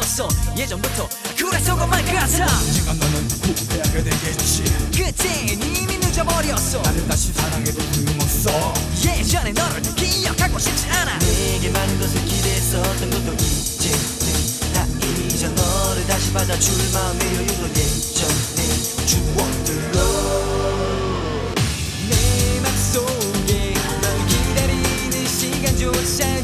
있었어. 예전부터 그래서그만 같아 언젠가 너는 후회하게 되겠지. 그땐 이미 늦어버렸어. 나는 다시 사랑해도 소용없어. 예전에 너를 기억하고 싶지 않아. 내게 많은 것을 기대했었던 것도 이제 다 잊어 너를 다시 받아줄 마음의 여유도 예전의 추억들로 내 맘속에 널 기다리는 시간조차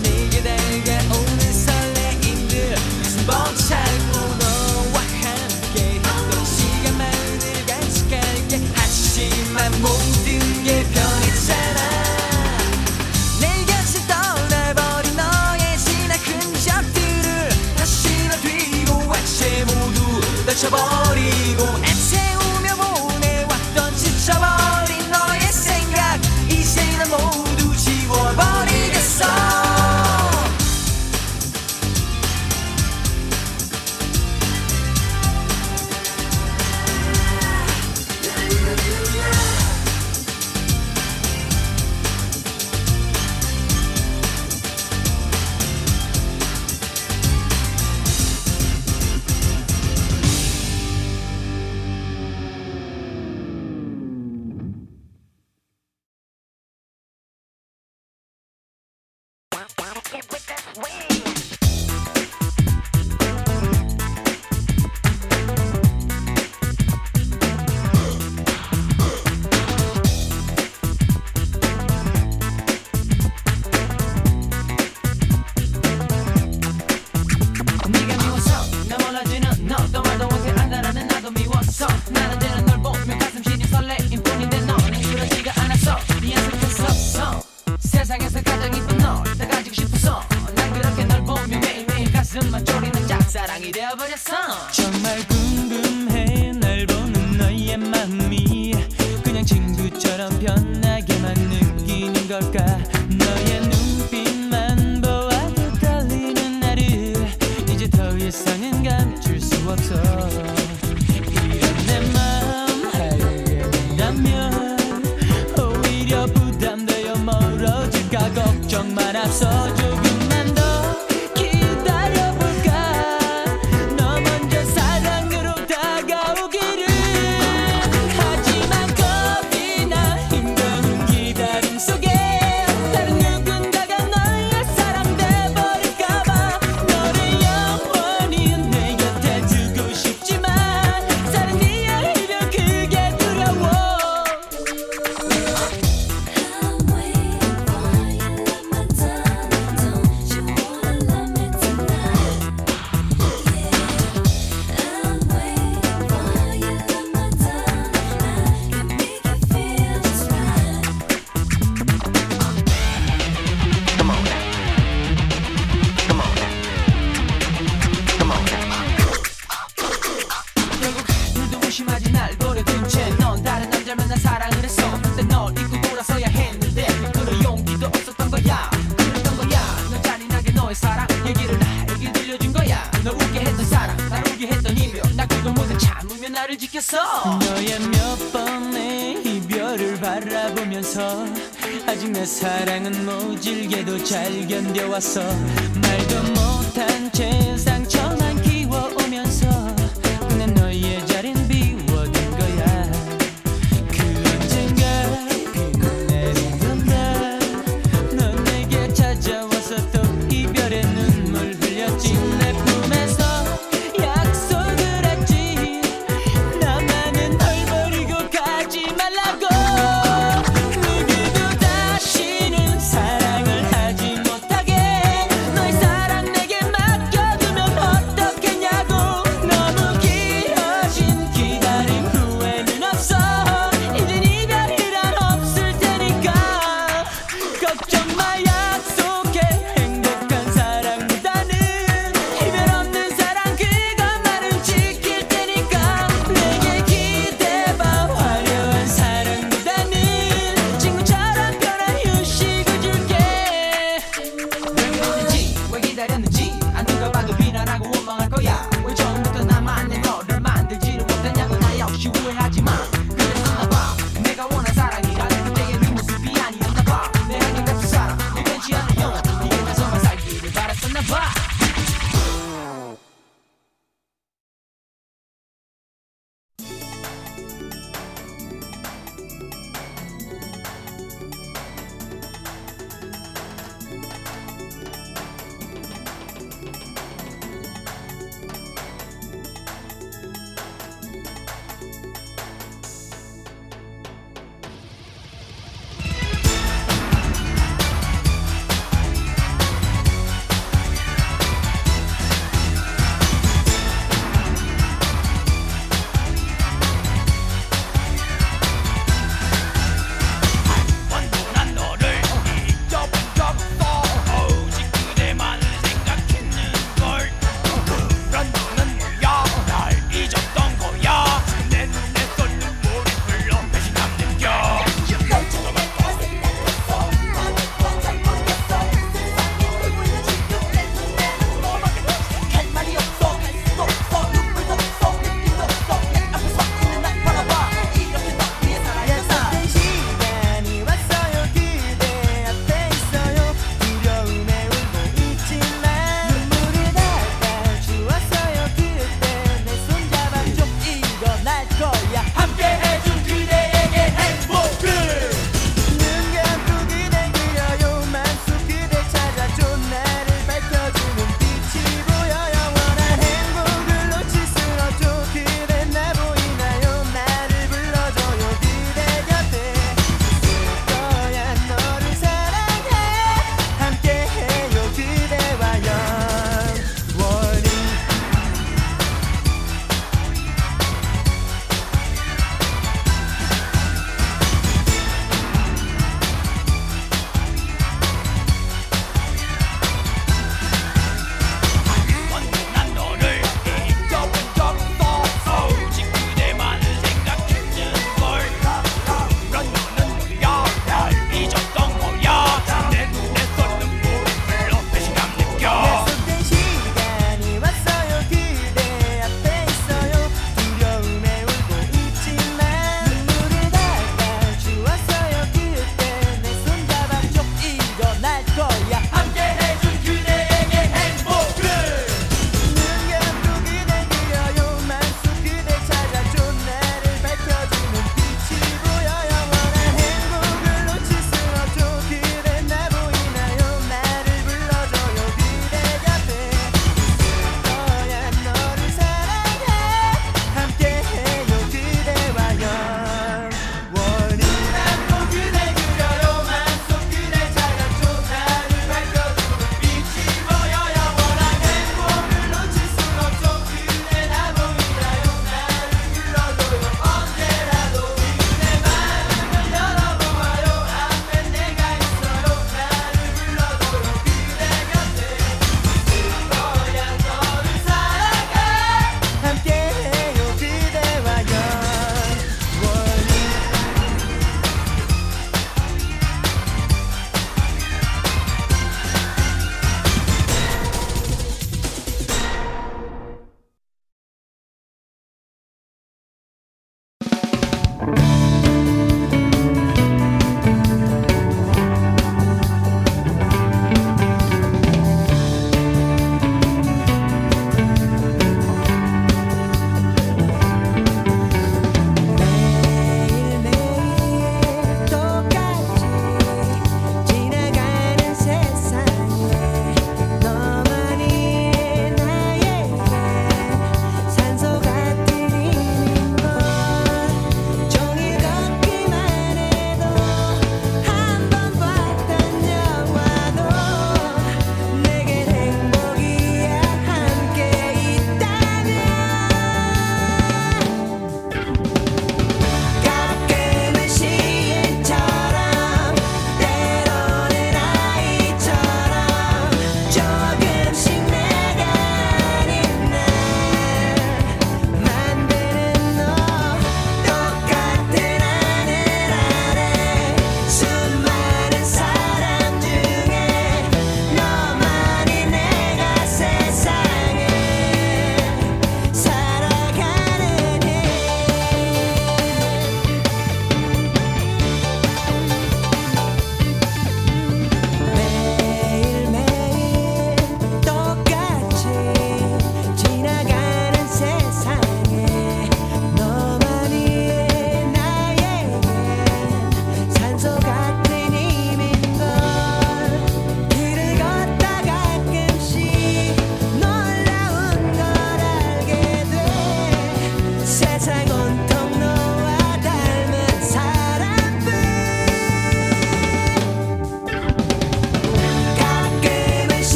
사랑은 모질게도 잘 견뎌왔어. 말도 못한 채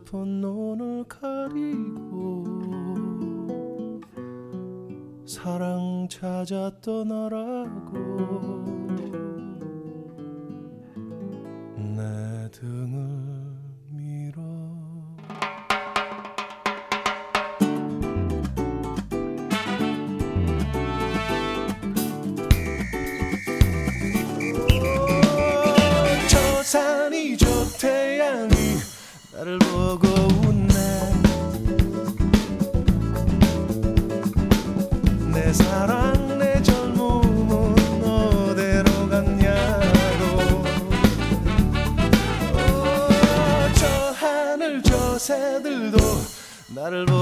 슬픈 눈을 가리고 사랑 찾아 떠나라고 내 등을 salvo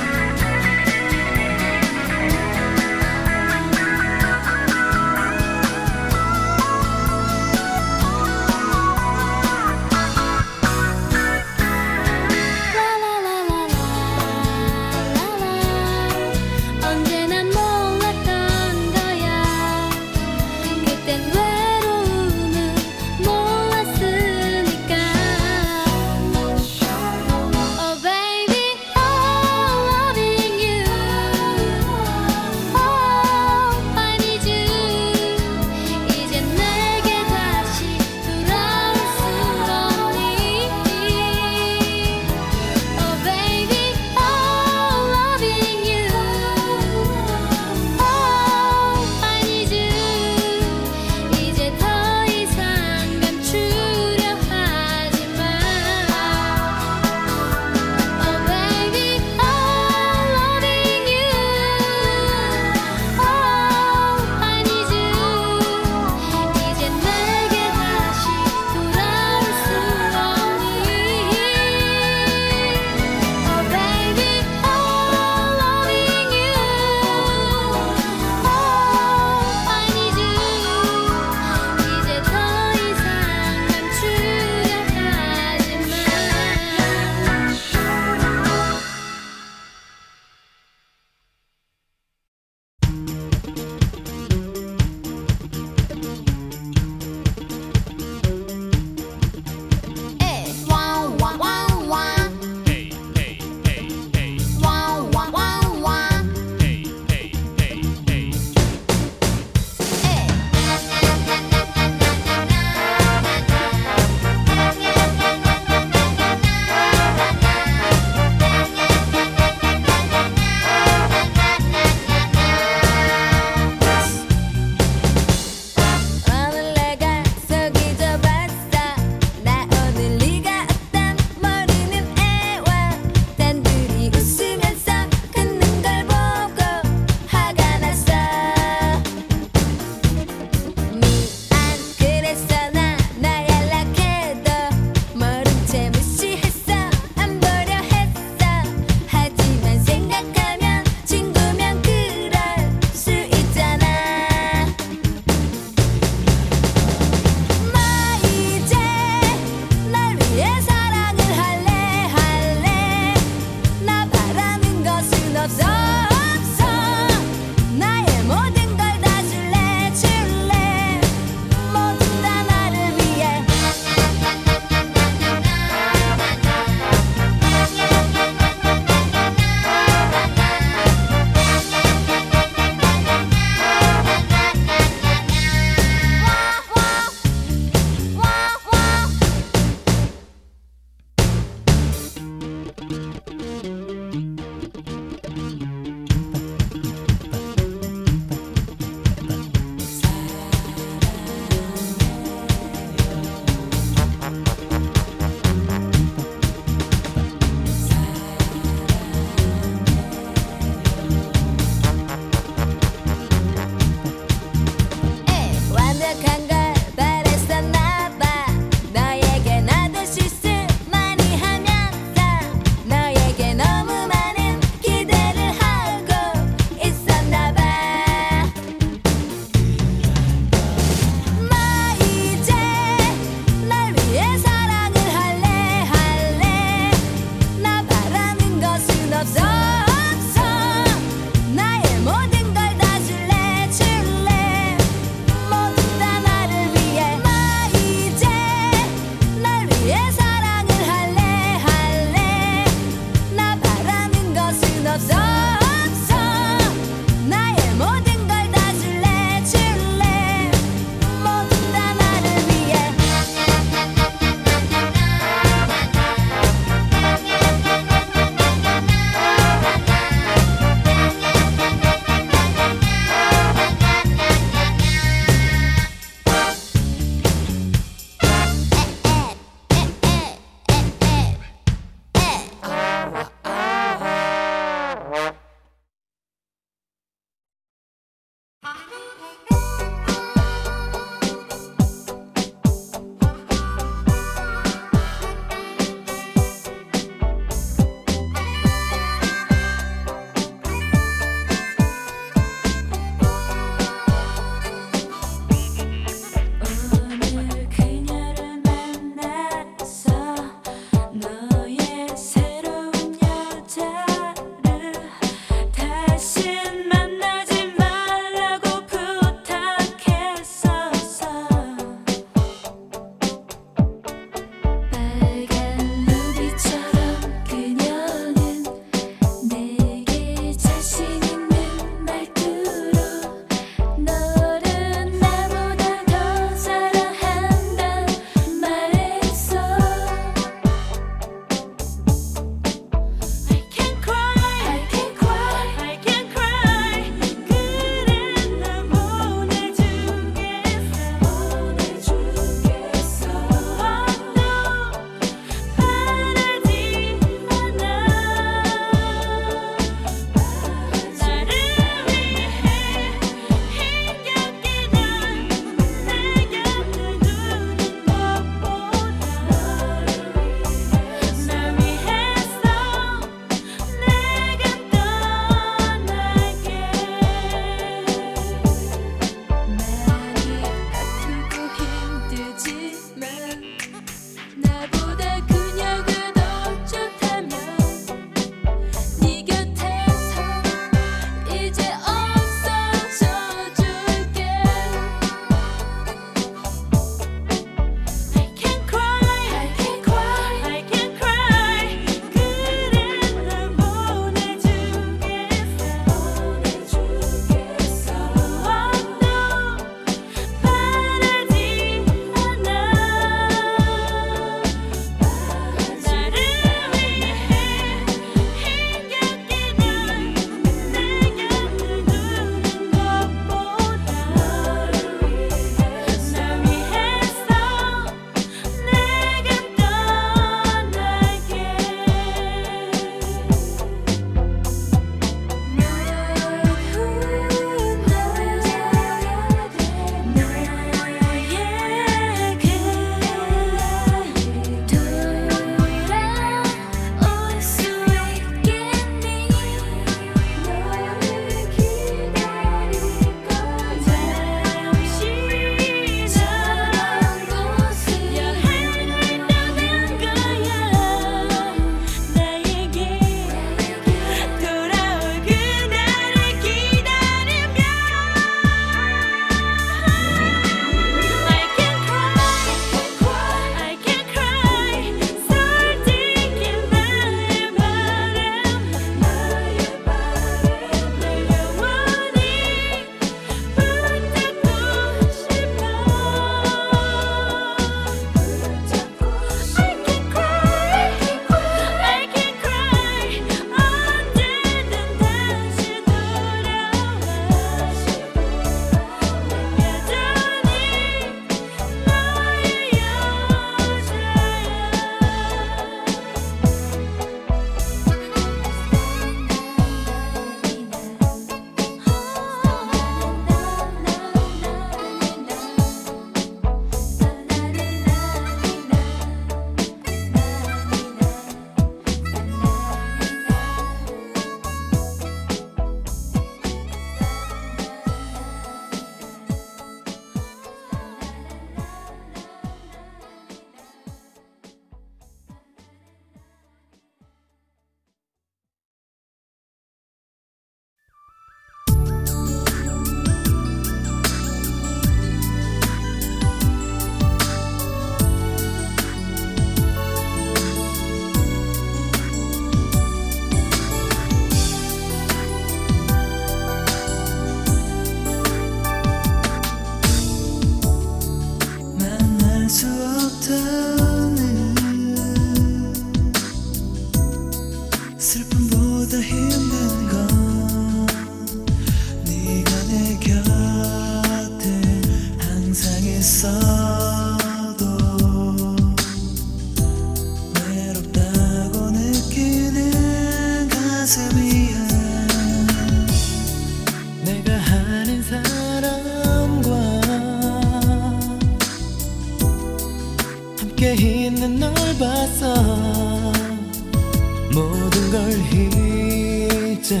이제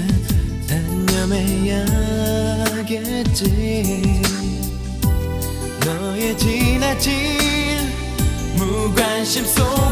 단념해야겠지. 너의 지나친 무관심 속